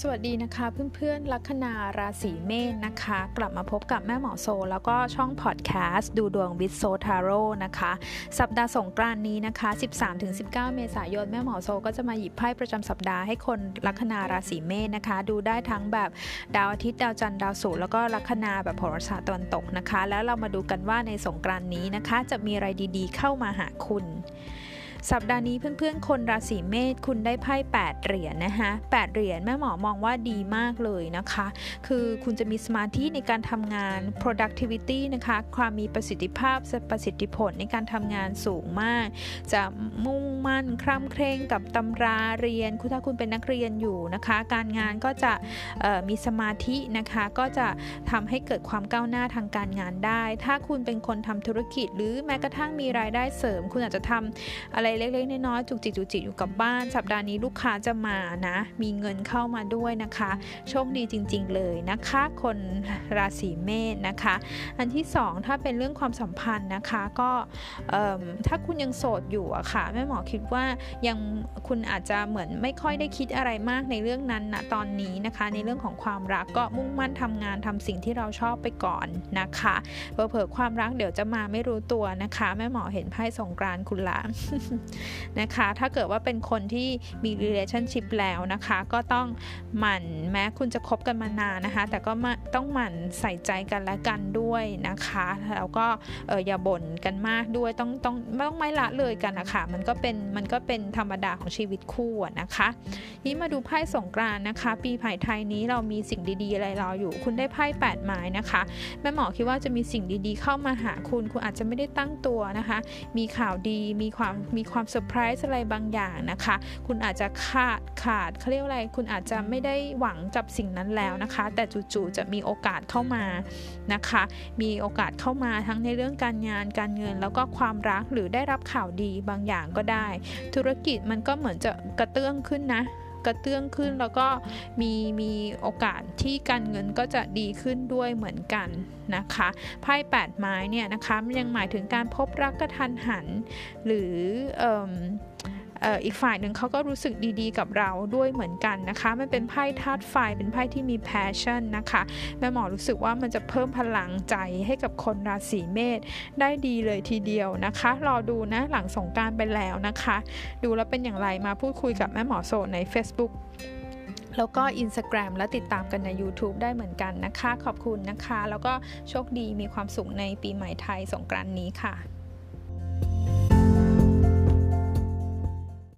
สวัสดีนะคะเพื่อนๆลัคนาราศีเมษนะคะ กลับมาพบกับแม่หมอโซ แล้วก็ช่องพอดแคสต์ดูดวงวิดโซทาโร่นะคะ สัปดาห์สงกรานนี้นะคะ 13-19 เมษายน แม่หมอโซก็จะมาหยิบไพ่ประจำสัปดาห์ให้คนลัคนาราศีเมษนะคะ ดูได้ทั้งแบบดาวอาทิตย์ดาวจันทร์ดาวศุกร์แล้วก็ลัคนาแบบโหราศาสตร์ตะวันตกนะคะ แล้วเรามาดูกันว่าในสงกรานนี้นะคะ จะมีอะไรดีๆ เข้ามาหาคุณ สัปดาห์นี้เพื่อนๆ คนราศีเมษคุณได้ไพ่8เหรียญนะคะ8เหรียญแม่หมอมองว่าดีมากเลยนะคะ คือคุณจะมีสมาธิในการทำงาน productivity นะคะ ความมีประสิทธิภาพประสิทธิผลในการทำงานสูงมาก จะมุ่งมั่นคร่ำเคร่งกับตำราเรียน คุณถ้าคุณเป็นนักเรียนอยู่นะคะ การงานก็จะมีสมาธินะคะ ก็จะทำให้เกิดความก้าวหน้าทางการงานได้ ถ้าคุณเป็นคนทำธุรกิจหรือแม้กระทั่งมีรายได้เสริม คุณอาจจะทำอะไรเล็กๆน้อยๆจุกจิกจุกจิกอยู่กับบ้าน สัปดาห์นี้ลูกค้าจะมานะ มีเงินเข้ามาด้วยนะคะ โชคดีจริง ๆ เลยนะคะ คนราศีเมษนะคะ อันที่ 2 ถ้าเป็นเรื่องความสัมพันธ์นะคะก็ถ้าคุณยังโสดอยู่อะค่ะแม่หมอคิดว่ายังคุณอาจจะเหมือนไม่ค่อยได้คิดอะไรมากในเรื่องนั้นนะตอนนี้นะคะ ในเรื่องของความรักก็มุ่งมั่นทำงานทำสิ่งที่เราชอบไปก่อนนะคะเผลอๆความรักเดี๋ยวจะมาไม่รู้ตัวนะคะ แม่หมอเห็นไพ่สงกรานคุณละนะคะ ถ้าเกิดว่าเป็นคนที่มี relationship แล้วนะคะ ก็ต้องหมั่นแม้คุณจะคบกันมานานนะคะ แต่ก็ต้องหมั่นใส่ใจกันและกันด้วยนะคะ แล้วก็อออย่าบ่นกันมากด้วยต้องต้องต้องไม่ละเลยกันนะคะมันก็เป็นมันก็เป็นธรรมดาของชีวิตคู่นะคะนี่มาดูไพ่สงกรานนะคะ ปีไผ่ไทยนี้เรามีสิ่งดีๆอะไรรออยู่ คุณได้ไพ่8ไม้นะคะแม่หมอคิดว่าจะมีสิ่งดีๆ เข้ามาหาคุณ คุณอาจจะไม่ได้ตั้งตัวนะคะ มีข่าวดีมีความมีความเซอร์ไพรส์อะไรบางอย่างนะคะ คุณอาจจะขาดขาดเขาเรียกอะไร คุณอาจจะไม่ได้หวังจับสิ่งนั้นแล้วนะคะ แต่จู่ๆจะมีโอกาสเข้ามานะคะ มีโอกาสเข้ามาทั้งในเรื่องการงานการเงิน แล้วก็ความรักหรือได้รับข่าวดีบางอย่างก็ได้ ธุรกิจมันก็เหมือนจะกระเตื้องขึ้นนะ กระเตื้องขึ้น แล้วก็มีมีโอกาสที่การเงินก็จะดีขึ้นด้วยเหมือนกันนะคะไพ่แปดไม้เนี่ยนะคะมันยังหมายถึงการพบรักกระทันหัน หรืออ อีกฝ่ายหนึ่งเขาก็รู้สึกดีๆ กับเราด้วยเหมือนกันนะคะ มันเป็นไพ่ธาตุไฟ เป็นไพ่ที่มี passion นะคะแม่หมอรู้สึกว่ามันจะเพิ่มพลังใจให้กับคนราศีเมษได้ดีเลยทีเดียวนะคะ รอดูนะหลังสงการไปแล้วนะคะ ดูแล้วเป็นอย่างไรมาพูดคุยกับแม่หมอโซใน Facebook แล้วก็ Instagram และติดตามกันใน YouTube ได้เหมือนกันนะคะ ขอบคุณนะคะ แล้วก็โชคดีมีความสุขในปีใหม่ไทยสงกรานนี้ค่ะ